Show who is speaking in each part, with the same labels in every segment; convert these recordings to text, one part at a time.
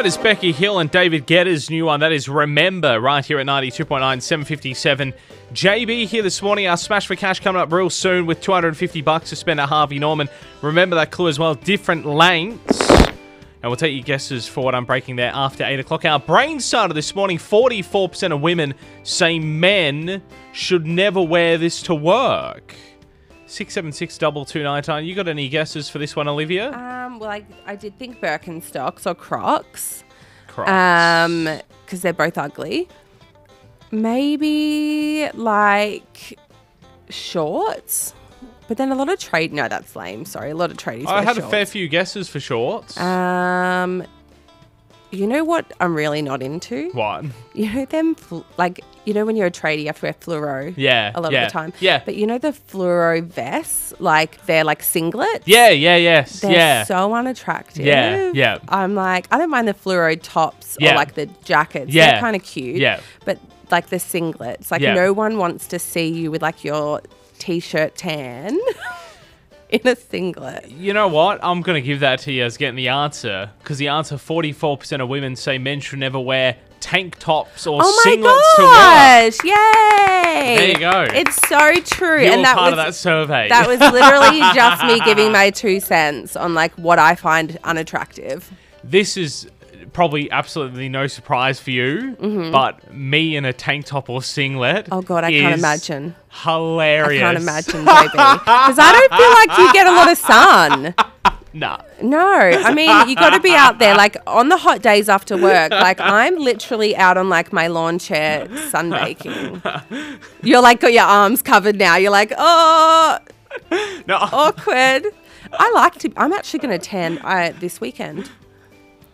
Speaker 1: That is Becky Hill and David Guetta's new one. That is Remember, right here at 92.9, 757. JB here this morning. Our Smash for Cash coming up real soon with 250 bucks to spend at Harvey Norman. Remember that clue as well. Different lengths. And we'll take your guesses for what I'm breaking there after 8 o'clock. Our brain starter this morning 44% of women say men should never wear this to work. 676 2299. You got any guesses for this one, Olivia?
Speaker 2: Um, well, I, I did think Birkenstocks or Crocs.
Speaker 1: Crocs.
Speaker 2: Um, because they're both ugly. Maybe like shorts. But then a lot of trade. No, that's lame. Sorry, a lot of tradies.
Speaker 1: I had a fair few guesses for shorts.
Speaker 2: Um, you know what I'm really not into?
Speaker 1: what?
Speaker 2: You know them fl- like you know when you're a tradie you have to wear fluoro.
Speaker 1: Yeah,
Speaker 2: A lot
Speaker 1: yeah,
Speaker 2: of the time.
Speaker 1: yeah.
Speaker 2: But you know the fluoro vests, like they're like singlets.
Speaker 1: Yeah, yeah, yes,
Speaker 2: They're
Speaker 1: yeah.
Speaker 2: so unattractive.
Speaker 1: Yeah, yeah.
Speaker 2: I'm like, I don't mind the fluoro tops
Speaker 1: Yeah.
Speaker 2: or like the jackets.
Speaker 1: Yeah.
Speaker 2: They're kind of cute.
Speaker 1: Yeah.
Speaker 2: But like the singlets, like
Speaker 1: Yeah.
Speaker 2: no one wants to see you with like your t-shirt tan in a singlet.
Speaker 1: You know what? I'm going to give that to you as getting the answer because the answer 44% of women say men should never wear tank tops or
Speaker 2: Oh my
Speaker 1: singlets to work.
Speaker 2: gosh! Yay!
Speaker 1: There you go.
Speaker 2: It's so true,
Speaker 1: You
Speaker 2: and that
Speaker 1: part
Speaker 2: was
Speaker 1: of that survey.
Speaker 2: that was literally just me giving my two cents on like what I find unattractive.
Speaker 1: this is probably absolutely no surprise for you, but me in a tank top or singlet.
Speaker 2: Mm-hmm. Oh god, I can't imagine.
Speaker 1: Hilarious.
Speaker 2: I can't imagine, baby, because I don't feel like you get a lot of sun.
Speaker 1: Nah.
Speaker 2: No, I mean you got to be out there, like on the hot days after work. Like I'm literally out on like my lawn chair sunbaking. You're like got your arms covered now. You're like, oh,
Speaker 1: No.
Speaker 2: awkward. I like to. I'm actually going to tan uh, this weekend.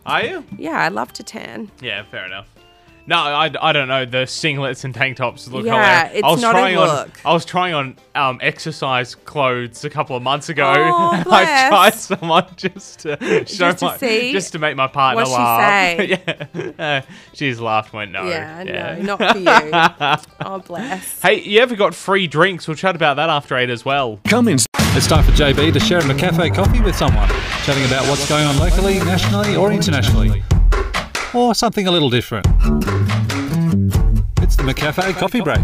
Speaker 1: Are you?
Speaker 2: Yeah, I love to tan.
Speaker 1: Yeah, fair enough. No, I, I don't know. The singlets and tank tops look
Speaker 2: Yeah,
Speaker 1: hilarious.
Speaker 2: it's
Speaker 1: I was
Speaker 2: not a
Speaker 1: trying on
Speaker 2: look.
Speaker 1: I was trying on um, exercise clothes a couple of months ago.
Speaker 2: Oh,
Speaker 1: I tried some on just to show
Speaker 2: Just to
Speaker 1: my,
Speaker 2: see?
Speaker 1: just to make my partner
Speaker 2: What'd she
Speaker 1: laugh.
Speaker 2: say?
Speaker 1: yeah, uh, she's laughed. Went no.
Speaker 2: Yeah, no, not for you. oh, bless.
Speaker 1: Hey, you ever got free drinks? We'll chat about that after eight as well.
Speaker 3: Come in. It's time for JB to share a cafe coffee with someone, chatting about what's going on locally, nationally, or internationally, or something a little different. It's the McCafe Coffee Break.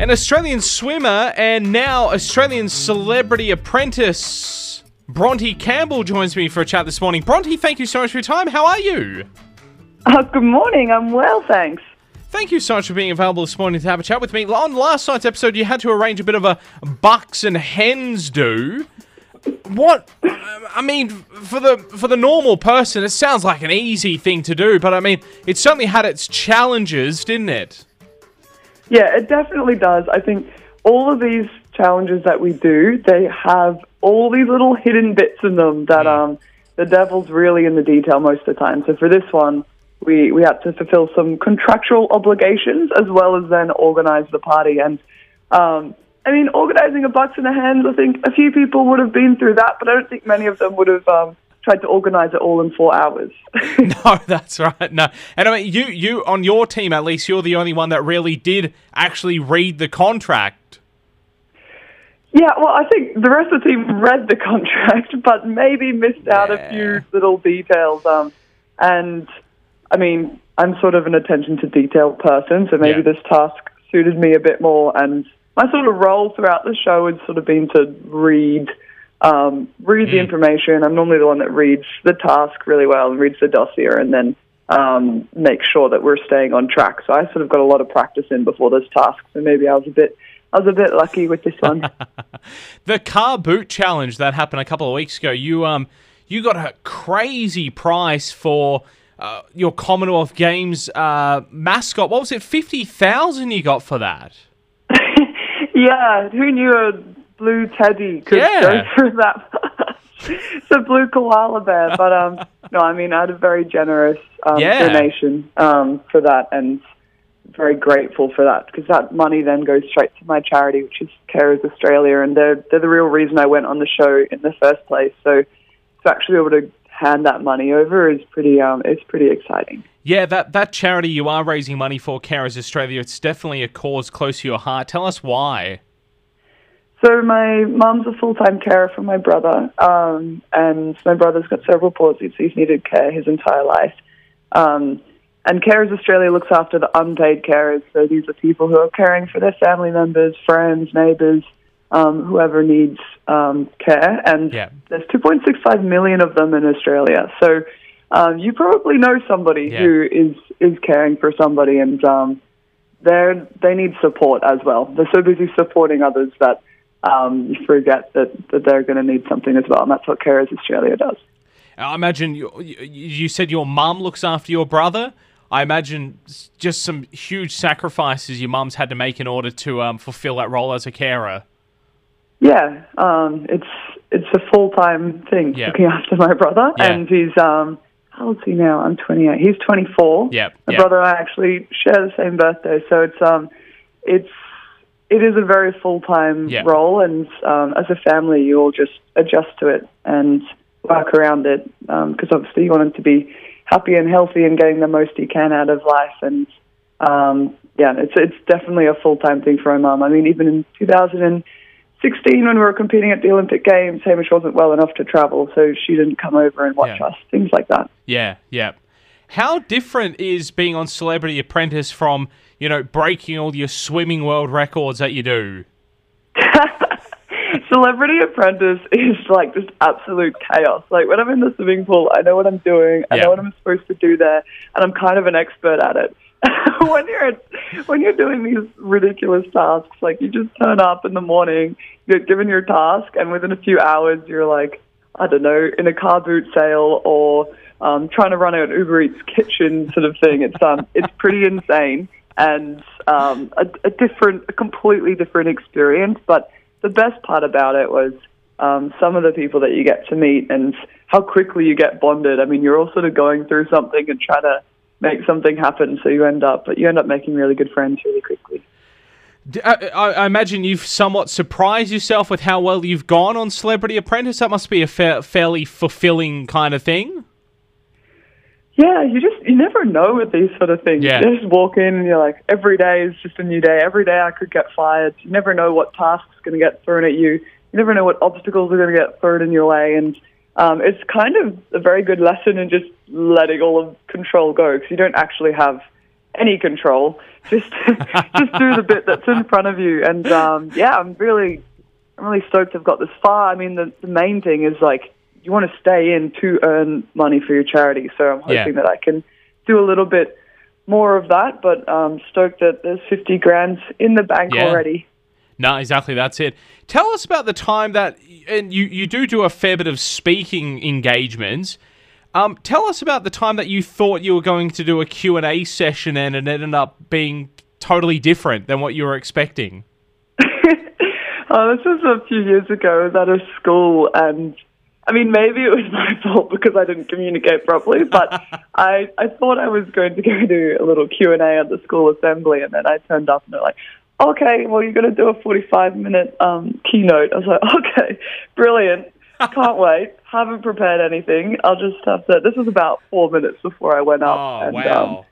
Speaker 1: An Australian swimmer and now Australian celebrity apprentice Bronte Campbell joins me for a chat this morning. Bronte, thank you so much for your time. How are you?
Speaker 4: Oh, good morning. I'm well, thanks.
Speaker 1: Thank you so much for being available this morning to have a chat with me. On last night's episode, you had to arrange a bit of a bucks and hens do. What? I mean, for the for the normal person, it sounds like an easy thing to do, but I mean, it certainly had its challenges, didn't it?
Speaker 4: Yeah, it definitely does. I think all of these challenges that we do, they have all these little hidden bits in them that um, the devil's really in the detail most of the time. So for this one, we, we had to fulfill some contractual obligations as well as then organize the party. And um, I mean, organizing a bucks in the Hands, I think a few people would have been through that, but I don't think many of them would have um, tried to organize it all in four hours.
Speaker 1: No, that's right. No, and I mean, you you on your team at least, you're the only one that really did actually read the contract.
Speaker 4: Yeah, well, I think the rest of the team read the contract, but maybe missed out a few little details. Um, and I mean, I'm sort of an attention to detail person, so maybe
Speaker 1: Yeah.
Speaker 4: this task suited me a bit more. And my sort of role throughout the show has sort of been to read, um, read the information. I'm normally the one that reads the task really well and reads the dossier, and then um, make sure that we're staying on track. So I sort of got a lot of practice in before this task. So maybe I was a bit. I was a bit lucky with this one.
Speaker 1: The car boot challenge that happened a couple of weeks ago, you um you got a crazy price for uh, your Commonwealth Games uh, mascot. What was it? Fifty thousand you got for that.
Speaker 4: Yeah, who knew a blue teddy could
Speaker 1: Yeah.
Speaker 4: go for that it's a blue koala bear, but um, no, I mean I had a very generous um,
Speaker 1: Yeah.
Speaker 4: donation um, for that, and very grateful for that because that money then goes straight to my charity, which is Carers Australia, and they're they're the real reason I went on the show in the first place. So to actually be able to hand that money over is pretty um, it's pretty exciting.
Speaker 1: Yeah, that that charity you are raising money for, Carers Australia. It's definitely a cause close to your heart. Tell us why.
Speaker 4: So my mum's a full-time carer for my brother, um, and my brother's got cerebral palsy, so he's needed care his entire life. Um, and Carers Australia looks after the unpaid carers, so these are people who are caring for their family members, friends, neighbours, um, whoever needs um, care. And
Speaker 1: Yeah.
Speaker 4: there's 2.65 million of them in Australia. So um, you probably know somebody
Speaker 1: Yeah.
Speaker 4: who is is caring for somebody, and um, they they need support as well. They're so busy supporting others that um, you forget that, that they're going to need something as well, and that's what Carers Australia does.
Speaker 1: I imagine you, you- you said your mum looks after your brother. I imagine just some huge sacrifices your mum's had to make in order to um, fulfill that role as a carer.
Speaker 4: Yeah, um, it's it's a full time thing
Speaker 1: Yeah.
Speaker 4: looking after my brother,
Speaker 1: Yeah.
Speaker 4: and he's um, how old's he now? I'm 28. He's 24.
Speaker 1: Yeah,
Speaker 4: my
Speaker 1: yeah.
Speaker 4: brother and I actually share the same birthday, so it's um, it's it is a very full time
Speaker 1: Yeah.
Speaker 4: role, and um, as a family, you all just adjust to it and work around it because obviously you want him to be happy and healthy and getting the most he can out of life, and um, yeah, it's it's definitely a full time thing for my mum. I mean, even in 2016 when we were competing at the Olympic Games, Hamish wasn't well enough to travel, so she didn't come over and watch
Speaker 1: Yeah.
Speaker 4: us. Things like that.
Speaker 1: Yeah, yeah. How different is being on Celebrity Apprentice from, you know, breaking all your swimming world records that you do?
Speaker 4: Celebrity Apprentice is like just absolute chaos. Like when I'm in the swimming pool, I know what I'm doing. I
Speaker 1: Yeah.
Speaker 4: know what I'm supposed to do there, and I'm kind of an expert at it. when you're when you're doing these ridiculous tasks, like you just turn up in the morning, you're given your task, and within a few hours, you're like, I don't know, in a car boot sale or um, trying to run an Uber Eats kitchen sort of thing. It's um, it's pretty insane and um, a, a different, a completely different experience. But the best part about it was um, some of the people that you get to meet and how quickly you get bonded. I mean, you're all sort of going through something and trying to make something happen. So you end up, but you end up making really good friends really quickly.
Speaker 1: Uh, uh, I imagine you've somewhat surprised yourself with how well you've gone on Celebrity Apprentice. That must be a fa- fairly fulfilling kind of thing.
Speaker 4: Yeah, you just you never know with these sort of things.
Speaker 1: Yeah.
Speaker 4: You just walk in and you're like, every day is just a new day. Every day I could get fired. You never know what task's are going to get thrown at you. You never know what obstacles are going to get thrown in your way, and um, it's kind of a very good lesson in just letting all of control go because you don't actually have any control. Just just do the bit that's in front of you, and um, yeah, I'm really I'm really stoked I've got this far. I mean, the, the main thing is like you want to stay in to earn money for your charity. So I'm hoping
Speaker 1: Yeah.
Speaker 4: that I can do a little bit more of that. But um, stoked that there's 50 grand in the bank
Speaker 1: Yeah.
Speaker 4: already.
Speaker 1: No, exactly. That's it. Tell us about the time that, and you, you do do a fair bit of speaking engagements. Um, tell us about the time that you thought you were going to do a Q&A session and it ended up being totally different than what you were expecting.
Speaker 4: Oh, this was a few years ago. I was at a school, and I mean, maybe it was my fault because I didn't communicate properly. But I, I thought I was going to go do a little Q and A at the school assembly, and then I turned up, and they're like, "Okay, well, you're going to do a 45 minute um, keynote." I was like, "Okay, brilliant." Can't wait. Haven't prepared anything. I'll just have to. This was about four minutes before I went up.
Speaker 1: Oh,
Speaker 4: and,
Speaker 1: wow.
Speaker 4: Um,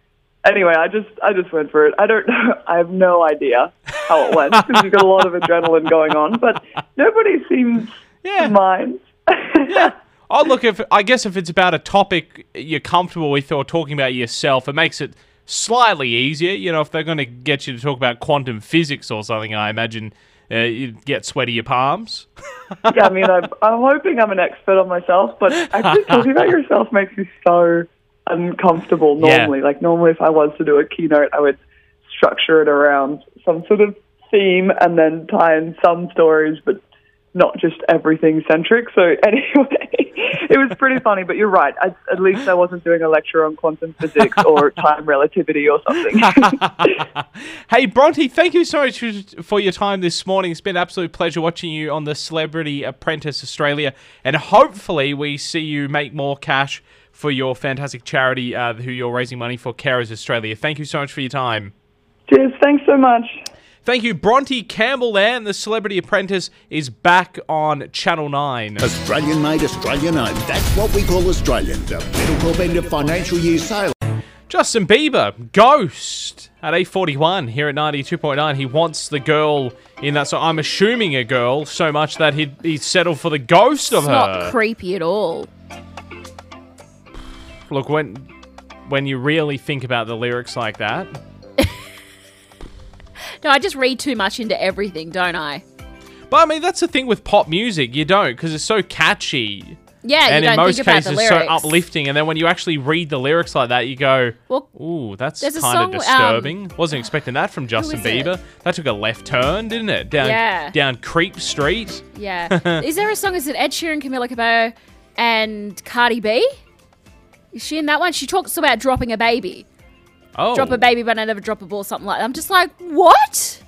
Speaker 4: anyway, I just I just went for it. I don't know. I have no idea how it went because you've got a lot of adrenaline going on, but nobody seems
Speaker 1: Yeah.
Speaker 4: to mind.
Speaker 1: yeah. Oh, look, if I guess if it's about a topic you're comfortable with or talking about yourself, it makes it slightly easier. You know, if they're going to get you to talk about quantum physics or something, I imagine uh, you'd get sweaty your palms.
Speaker 4: yeah, I mean, I'm, I'm hoping I'm an expert on myself, but actually talking about yourself makes me so uncomfortable
Speaker 1: Yeah.
Speaker 4: normally. Like, normally if I was to do a keynote, I would structure it around some sort of theme and then tie in some stories, but not just everything centric. So anyway, it was pretty funny, but you're right. I, at least I wasn't doing a lecture on quantum physics or time relativity or something.
Speaker 1: hey, Bronte, thank you so much for, for your time this morning. It's been an absolute pleasure watching you on the Celebrity Apprentice Australia, and hopefully we see you make more cash for your fantastic charity uh, who you're raising money for, Carers Australia. Thank you so much for your time.
Speaker 4: Cheers. Thanks so much.
Speaker 1: Thank you, Bronte Campbell there, and the Celebrity Apprentice is back on Channel 9.
Speaker 5: Australian made, Australian owned. That's what we call Australians. A Middle end of financial year sale.
Speaker 1: Justin Bieber, Ghost at 8:41 here at 92.9. He wants the girl in that. So I'm assuming a girl so much that he'd he settled for the ghost of her.
Speaker 5: It's
Speaker 1: her.
Speaker 5: not creepy at all.
Speaker 1: Look, when when you really think about the lyrics like that,
Speaker 5: No, I just read too much into everything, don't I?
Speaker 1: but I mean that's the thing with pop music. You don't because it's so catchy.
Speaker 5: Yeah,
Speaker 1: and
Speaker 5: you
Speaker 1: in most
Speaker 5: think about
Speaker 1: cases so uplifting and then when you actually read the lyrics like that you go
Speaker 5: Well,
Speaker 1: ooh that's kind of
Speaker 5: um,
Speaker 1: disturbing wasn't expecting that from justin
Speaker 5: is it?
Speaker 1: bieber that took a left turn didn't it down
Speaker 5: Yeah.
Speaker 1: down creep street
Speaker 5: yeah. Is there a song? Is it Ed Sheeran, Camila Cabello, and Cardi B? Is she in that one? She talks about dropping a baby.
Speaker 1: Oh
Speaker 5: Drop a baby, but I never drop a ball, something like that. I'm just like, what?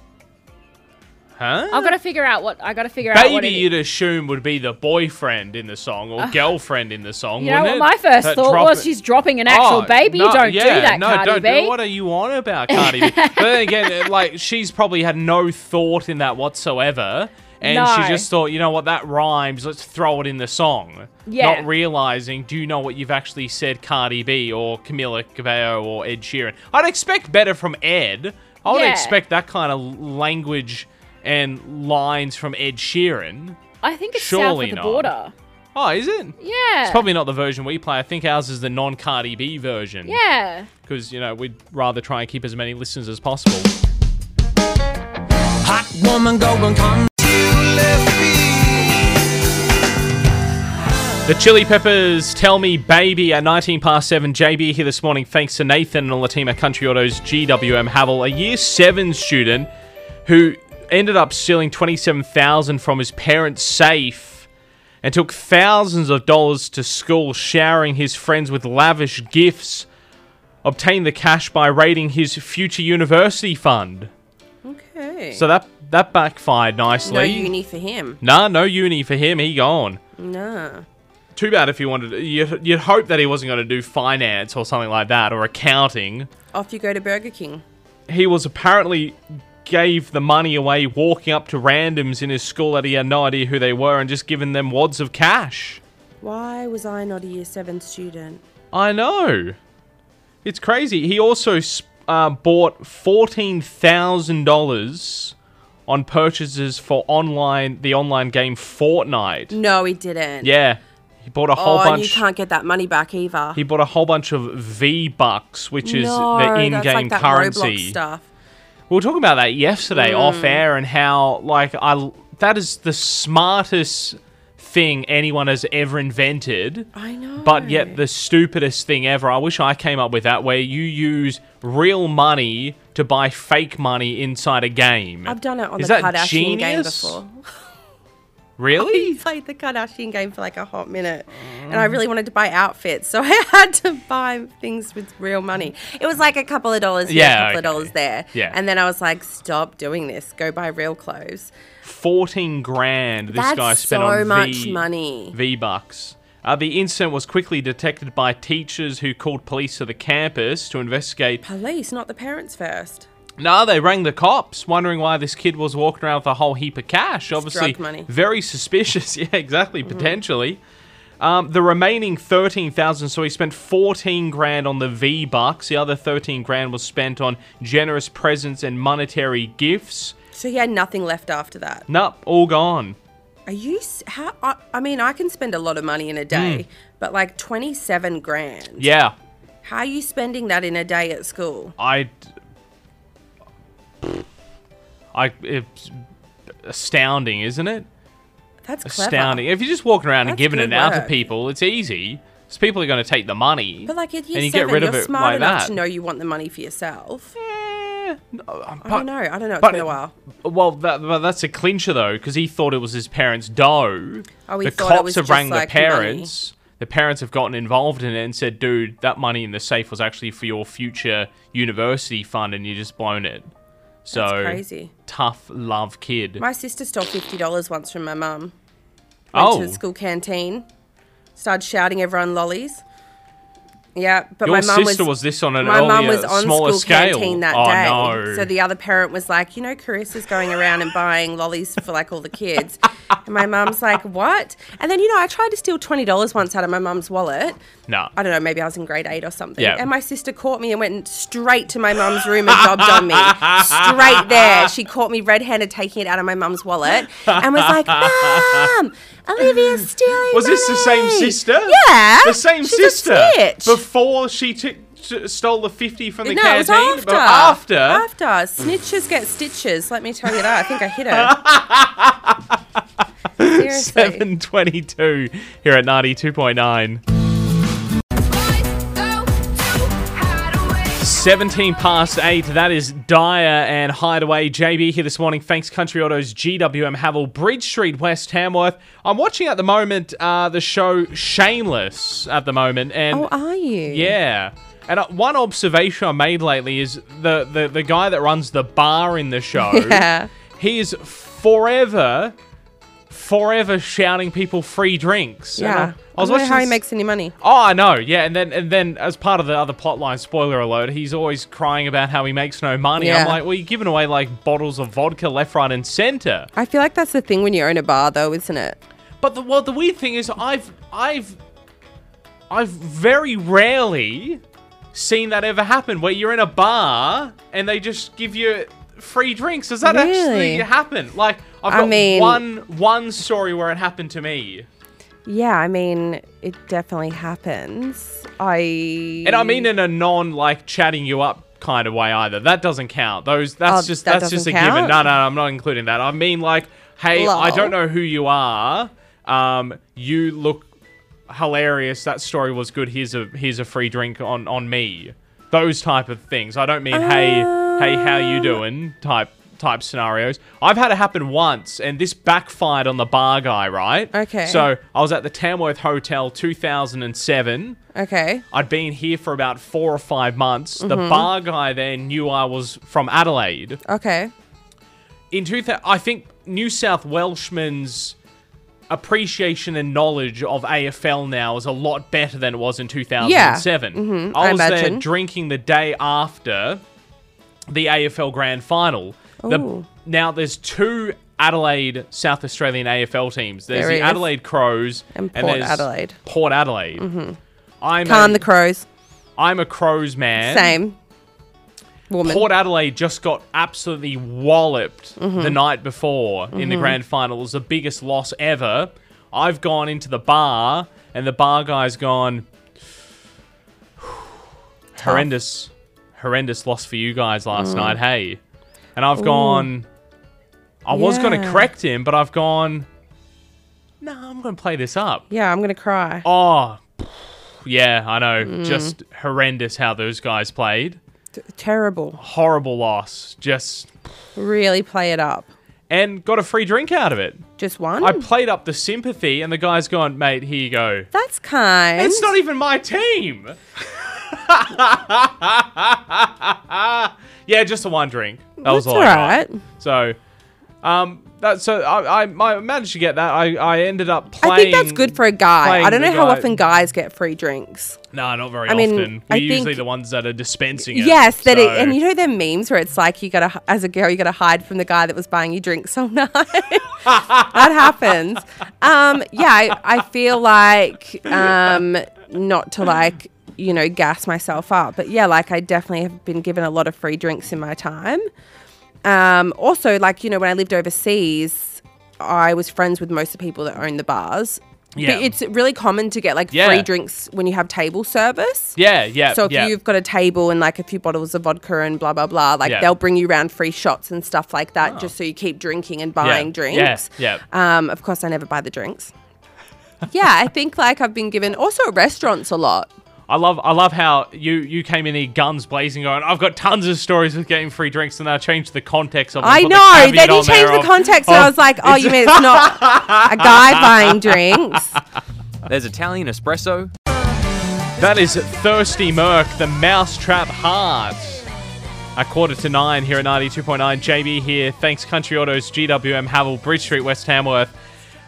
Speaker 1: huh
Speaker 5: I've got to figure out what I got to figure out.
Speaker 1: Baby you'd assume would be the boyfriend in the song or girlfriend in the song
Speaker 5: you know
Speaker 1: wouldn't
Speaker 5: what
Speaker 1: it?
Speaker 5: my first
Speaker 1: That
Speaker 5: thought was?
Speaker 1: it-
Speaker 5: She's dropping an actual
Speaker 1: Oh,
Speaker 5: baby.
Speaker 1: no,
Speaker 5: you don't
Speaker 1: yeah,
Speaker 5: do that,
Speaker 1: no,
Speaker 5: Cardi
Speaker 1: don't
Speaker 5: B.
Speaker 1: What are you on about, Cardi B? but then again, like she's probably had no thought in that whatsoever, and
Speaker 5: No.
Speaker 1: she just thought, you know what, that rhymes. Let's throw it in the song.
Speaker 5: Yeah.
Speaker 1: Not realizing, do you know what you've actually said, Cardi B or Camila Cabello or Ed Sheeran? I'd expect better from Ed. I would
Speaker 5: Yeah.
Speaker 1: expect that kind of language and lines from Ed Sheeran.
Speaker 5: I think it's
Speaker 1: Surely
Speaker 5: south of the
Speaker 1: not.
Speaker 5: border.
Speaker 1: Oh, is it?
Speaker 5: Yeah.
Speaker 1: It's probably not the version we play. I think ours is the non Cardi B version
Speaker 5: Yeah.
Speaker 1: because you know we'd rather try and keep as many listeners as possible.
Speaker 6: Hot woman go and come
Speaker 1: The Chili Peppers tell me baby at 19 past 7. JB here this morning thanks to Nathan and all the team at Country Autos GWM Haval, a year 7 student who ended up stealing 27,000 from his parents' safe and took thousands of dollars to school showering his friends with lavish gifts. Obtained the cash by raiding his future university fund.
Speaker 2: Okay.
Speaker 1: So that that backfired nicely.
Speaker 2: no uni for him.
Speaker 1: Nah, no uni for him. He gone.
Speaker 2: Nah.
Speaker 1: Too bad if he wanted. You'd, you'd hope that he wasn't going to do finance or something like that or accounting.
Speaker 2: Off you go to Burger King.
Speaker 1: He was apparently gave the money away walking up to randoms in his school that he had no idea who they were and just giving them wads of cash.
Speaker 2: Why was I not a year seven student?
Speaker 1: I know. It's crazy. He also uh, bought fourteen thousand dollars on purchases for online the online game Fortnite.
Speaker 2: No, he didn't.
Speaker 1: Yeah, he bought a whole
Speaker 2: Oh, and you
Speaker 1: bunch.
Speaker 2: can't get that money back either.
Speaker 1: He bought a whole bunch of V Bucks, which is the in-game
Speaker 2: like that
Speaker 1: currency.
Speaker 2: Roblox stuff.
Speaker 1: We were talking about that yesterday
Speaker 2: Mm.
Speaker 1: off air, and how like I that is the smartest thing anyone has ever invented.
Speaker 2: I know.
Speaker 1: But yet the stupidest thing ever. I wish I came up with that, where you use real money to buy fake money inside a game.
Speaker 2: I've done it on
Speaker 1: Is
Speaker 2: the Kardashian game before.
Speaker 1: Really?
Speaker 2: He played the Kardashian game for like a hot minute, and I really wanted to buy outfits, so I had to buy things with real money. It was like a couple of dollars here,
Speaker 1: Yeah,
Speaker 2: a couple
Speaker 1: okay.
Speaker 2: of dollars there,
Speaker 1: Yeah.
Speaker 2: And then I was like, "Stop doing this. Go buy real clothes."
Speaker 1: Fourteen grand. This
Speaker 2: That's
Speaker 1: guy spent
Speaker 2: so
Speaker 1: on
Speaker 2: much
Speaker 1: V-
Speaker 2: money.
Speaker 1: V Bucks. Uh, the incident was quickly detected by teachers who called police to the campus to investigate.
Speaker 2: Police, not the parents first.
Speaker 1: No, they rang the cops, wondering why this kid was walking around with a whole heap of cash. Obviously,
Speaker 2: drug money.
Speaker 1: very suspicious. yeah, exactly. Potentially. Um, the remaining thirteen thousand, so he spent fourteen grand on the V Bucks. The other thirteen grand was spent on generous presents and monetary gifts.
Speaker 2: So he had nothing left after that.
Speaker 1: Nope, all gone.
Speaker 2: Are you? How? I, I mean, I can spend a lot of money in a day, but like twenty-seven grand.
Speaker 1: Yeah,
Speaker 2: How are you spending that in a day at school?
Speaker 1: I. I. It's astounding, isn't it?
Speaker 2: That's clever.
Speaker 1: Astounding. If you're just walking around and giving it out to people, it's easy. Because people are going to take the money.
Speaker 2: But like at year
Speaker 1: and you get
Speaker 2: seven,
Speaker 1: rid
Speaker 2: you're
Speaker 1: of it
Speaker 2: smart
Speaker 1: like
Speaker 2: enough
Speaker 1: that.
Speaker 2: to know you want the money for yourself.
Speaker 1: Eh, no, um,
Speaker 2: I don't know. I don't know. It's
Speaker 1: but-
Speaker 2: been a while.
Speaker 1: Well, that, but that's a clincher though, because he thought it was his parents' dough.
Speaker 2: Oh, he
Speaker 1: the
Speaker 2: thought it was
Speaker 1: have rang
Speaker 2: like,
Speaker 1: the
Speaker 2: money.
Speaker 1: parents. The parents have gotten involved in it and said, "Dude, that money in the safe was actually for your future university fund, and you just blown it." So
Speaker 2: That's crazy.
Speaker 1: tough love kid.
Speaker 2: My sister stole fifty dollars once from my mum. Went
Speaker 1: oh,
Speaker 2: to the oh. school canteen, started shouting everyone lollies. Yeah, but
Speaker 1: your
Speaker 2: my mum
Speaker 1: sister
Speaker 2: was,
Speaker 1: was, this on an
Speaker 2: my mum
Speaker 1: earlier,
Speaker 2: was on
Speaker 1: smaller
Speaker 2: school
Speaker 1: scale.
Speaker 2: canteen that
Speaker 1: oh
Speaker 2: day.
Speaker 1: no!
Speaker 2: So the other parent was like, you know, Carissa's going around and buying lollies for like all the kids. And my mum's like, what? And then, you know, I tried to steal $20 once out of my mum's wallet.
Speaker 1: No.
Speaker 2: I don't know, maybe I was in grade eight or something.
Speaker 1: Yeah.
Speaker 2: And my sister caught me and went straight to my mum's room and dobbed on me. Straight there. She caught me red handed taking it out of my mum's wallet and was like, Mum, Olivia's Steele.
Speaker 1: Was this the same sister?
Speaker 2: Yeah.
Speaker 1: The same
Speaker 2: She's
Speaker 1: sister. Before she took stole the 50 from the
Speaker 2: no, it was after.
Speaker 1: But after.
Speaker 2: After. Snitches get stitches. Let me tell you that. I think I hit her.
Speaker 1: 722 here at 92.9. 17 past 8, that is Daya and Hideaway. JB here this morning. Thanks, Country Autos, GWM Haval, Bridge Street, West Tamworth. I'm watching at the moment uh, the show Shameless at the moment. And
Speaker 2: Oh, are you?
Speaker 1: yeah. And uh, one observation I made lately is the, the, the guy that runs the bar in the show.
Speaker 2: Yeah.
Speaker 1: He is forever, forever shouting people free drinks. And
Speaker 2: Yeah.
Speaker 1: I, I
Speaker 2: I
Speaker 1: was watching
Speaker 2: how he makes any money.
Speaker 1: Oh, I know. Yeah, and then and then as part of the other plotline, spoiler alert, he's always crying about how he makes no money. I'm like, well, you're giving away like bottles of vodka left, right, and center.
Speaker 2: I feel like that's the thing when you own a bar, though, isn't it?
Speaker 1: But the well, the weird thing is, I've I've I've very rarely seen that ever happen where you're in a bar and they just give you free drinks. Does that actually happen? Like I've
Speaker 2: I
Speaker 1: got
Speaker 2: mean-
Speaker 1: one one story where it happened to me.
Speaker 2: Yeah, I mean, it definitely happens. I.
Speaker 1: And I mean in a non like chatting you up kind of way either. That doesn't count. Those that's
Speaker 2: Oh,
Speaker 1: just
Speaker 2: that
Speaker 1: that's just a
Speaker 2: doesn't
Speaker 1: given. No, no, no, I'm not including that. I mean like, hey, I don't know who you are. Um, you look hilarious. That story was good. Here's a here's a free drink on on me. Those type of things. I don't mean hey hey how you doing type type scenarios. I've had it happen once, and this backfired on the bar guy. Right.
Speaker 2: Okay.
Speaker 1: So I was at the Tamworth Hotel 2007.
Speaker 2: Okay.
Speaker 1: I'd been here for about four or five months. The
Speaker 2: Mm-hmm.
Speaker 1: bar guy there knew I was from Adelaide.
Speaker 2: Okay.
Speaker 1: In 2000, I think New South Welshman's appreciation and knowledge of AFL now is a lot better than it was in 2007.
Speaker 2: Mhm,
Speaker 1: I
Speaker 2: I
Speaker 1: was there drinking the day after the AFL Grand Final. The, now there's two Adelaide South Australian AFL teams. There's
Speaker 2: There
Speaker 1: the. Adelaide Crows
Speaker 2: And Port
Speaker 1: there's
Speaker 2: Adelaide. Mm-hmm.
Speaker 1: Port Adelaide. I'm
Speaker 2: Calm
Speaker 1: a,
Speaker 2: the crows.
Speaker 1: I'm a Crows man.
Speaker 2: Same. Woman.
Speaker 1: Port Adelaide just got absolutely walloped
Speaker 2: Mm-hmm.
Speaker 1: the night before in the grand final. It was the biggest loss ever. I've gone into the bar, and the bar guy's gone. horrendous, horrendous loss for you guys last night. Hey, and I've gone. I was going to correct him, but I've gone. No, I'm going to play this up.
Speaker 2: yeah, I'm gonna cry.
Speaker 1: Oh, yeah, I know.
Speaker 2: Mm.
Speaker 1: Just horrendous how those guys played.
Speaker 2: T- terrible.
Speaker 1: Horrible loss. Just
Speaker 2: Really play it up.
Speaker 1: and got a free drink out of it.
Speaker 2: Just one.
Speaker 1: I played up the sympathy, and the guy's gone, mate, here you go.
Speaker 2: That's kind.
Speaker 1: It's not even my team. yeah, just a one drink. That was
Speaker 2: That's
Speaker 1: all. I
Speaker 2: alright.
Speaker 1: So, um, that so I, I I managed to get that. I I ended up playing.
Speaker 2: I think that's good for a guy. I don't know how
Speaker 1: guy-
Speaker 2: often guys get free drinks.
Speaker 1: No, not very
Speaker 2: I mean,
Speaker 1: often. We're
Speaker 2: I
Speaker 1: usually
Speaker 2: think-
Speaker 1: the ones that are dispensing it.
Speaker 2: Yes, that it, and you know them memes where it's like you gotta, as a girl, you gotta hide from the guy that was buying you drinks all night. that happens. Um, yeah, I, I feel like um, not to like you know gas myself up, but yeah, like I definitely have been given a lot of free drinks in my time. Um, also, like you know, when I lived overseas, I was friends with most of the people that own the bars. But
Speaker 1: Yeah.
Speaker 2: it's really common to get like
Speaker 1: Yeah.
Speaker 2: free drinks when you have table service.
Speaker 1: Yeah, yeah.
Speaker 2: So if
Speaker 1: yeah.
Speaker 2: you've got a table and like a few bottles of vodka and blah blah blah, like
Speaker 1: Yeah.
Speaker 2: they'll bring you around free shots and stuff like that, just so you keep drinking and buying
Speaker 1: yeah,
Speaker 2: drinks.
Speaker 1: Yeah,
Speaker 2: Um, of course, I never buy the drinks. yeah, I think like I've been given also restaurants a lot.
Speaker 1: I love I love how you you came in here guns blazing going. I've got tons of stories with getting free drinks, and then I changed the context of. them,
Speaker 2: I
Speaker 1: put the
Speaker 2: know.
Speaker 1: caveat
Speaker 2: Then you changed the
Speaker 1: of-
Speaker 2: context, and I was like, "Oh, you mean it's not a guy buying drinks?"
Speaker 7: There's Italian espresso.
Speaker 1: That is Thirsty Merc, the Mousetrap Heart. A quarter to nine here at 92.9. JB here. Thanks, Country Autos, GWM, Haval, Bridge Street, West Tamworth.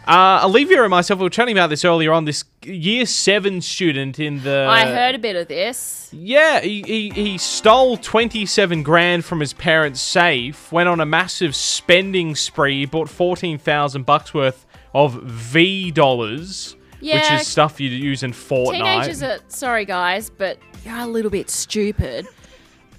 Speaker 1: Uh, Olivia and myself we were chatting about this earlier on. This year seven student in the.
Speaker 5: I heard a bit of this.
Speaker 1: Yeah, he, he, he stole 27 grand from his parents' safe, went on a massive spending spree, bought 14,000 bucks worth of V dollars, which is stuff you use in Fortnite.
Speaker 5: Teenagers are sorry guys, but you're a little bit stupid.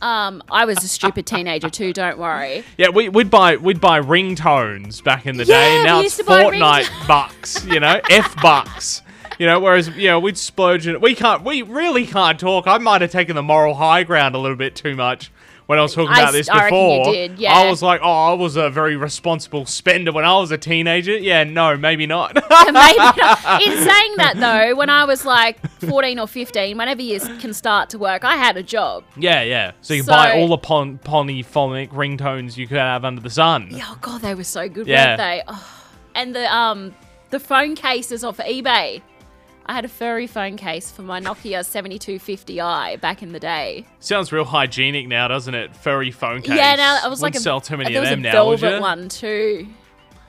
Speaker 5: Um, I was a stupid teenager too. Don't worry.
Speaker 1: Yeah, we, we'd buy we'd buy ringtones back in the
Speaker 5: Yeah,
Speaker 1: day. Now it's Fortnite bucks, you know, F bucks. You know, whereas you know we'd splurge and we can't we really can't talk. I might have taken the moral high ground a little bit too much when I was talking
Speaker 5: I
Speaker 1: about this
Speaker 5: I
Speaker 1: before.
Speaker 5: did, yeah.
Speaker 1: I was like, oh, I was a very responsible spender when I was a teenager. Yeah, no, maybe not.
Speaker 5: Maybe not. In saying that though, when I was like 14 or 15, whenever you can start to work, I had a job.
Speaker 1: yeah, yeah. So you buy all the pon- polyphonic ringtones you could have under the sun.
Speaker 5: Yeah, Oh god, they were so good,
Speaker 1: Yeah.
Speaker 5: weren't they? Oh. And the um the phone cases off eBay. I had a furry phone case for my Nokia 7250i back in the day.
Speaker 1: Sounds real hygienic now, doesn't it? Furry phone case.
Speaker 5: Yeah, now I was like
Speaker 1: Wouldn't
Speaker 5: a,
Speaker 1: sell too many
Speaker 5: there
Speaker 1: of
Speaker 5: was
Speaker 1: them now, would
Speaker 5: velvet
Speaker 1: you?
Speaker 5: one too.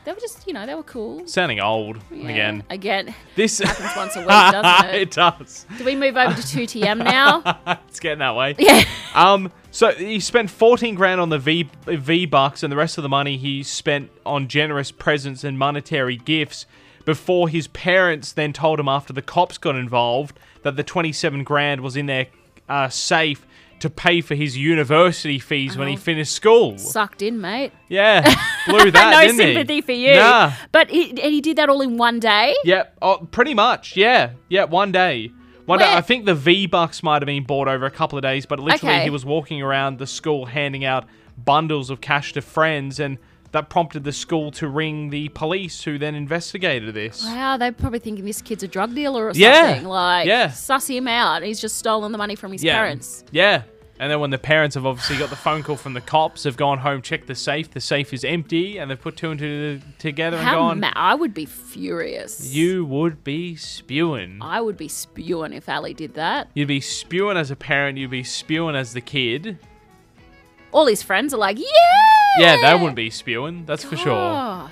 Speaker 5: They were just, you know, they were cool.
Speaker 1: Sounding old
Speaker 5: Yeah.
Speaker 1: again.
Speaker 5: Again.
Speaker 1: This
Speaker 5: Happens once a week, doesn't it?
Speaker 1: it does.
Speaker 5: Do we move over to 2TM now?
Speaker 1: It's getting that way.
Speaker 5: yeah.
Speaker 1: Um. So he spent 14 grand on the V V bucks, and the rest of the money he spent on generous presents and monetary gifts. Before his parents then told him after the cops got involved that the 27 grand was in their uh, safe to pay for his university fees when he
Speaker 5: Oh.
Speaker 1: finished school.
Speaker 5: Sucked in, mate.
Speaker 1: Yeah, blew that.
Speaker 5: no
Speaker 1: didn't he?
Speaker 5: sympathy for you.
Speaker 1: Nah.
Speaker 5: But he, and he did that all in one day.
Speaker 1: Yep. Oh, pretty much. Yeah. Yeah. One day. One day. I think the V Bucks might have been bought over a couple of days, but literally
Speaker 5: Okay.
Speaker 1: he was walking around the school handing out bundles of cash to friends, and that prompted the school to ring the police, who then investigated this.
Speaker 5: Wow, they're probably thinking this kid's a drug dealer or
Speaker 1: Yeah,
Speaker 5: something. Like,
Speaker 1: yeah.
Speaker 5: suss him out. He's just stolen the money from his
Speaker 1: Yeah.
Speaker 5: parents.
Speaker 1: Yeah. And then when the parents have obviously got the phone call from the cops, have gone home, checked the safe. The safe is empty, and they've put two and two together and gone.
Speaker 5: ma- I would be furious.
Speaker 1: you would be spewing.
Speaker 5: I would be spewing if Ali did that.
Speaker 1: You'd be spewing as a parent. You'd be spewing as the kid.
Speaker 5: All his friends are like, yeah.
Speaker 1: Yeah, they wouldn't be spewing. That's for sure.
Speaker 5: God,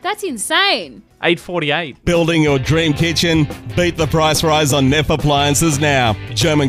Speaker 5: that's insane.
Speaker 1: 848.
Speaker 8: Building your dream kitchen? Beat the price rise on Neff appliances now. German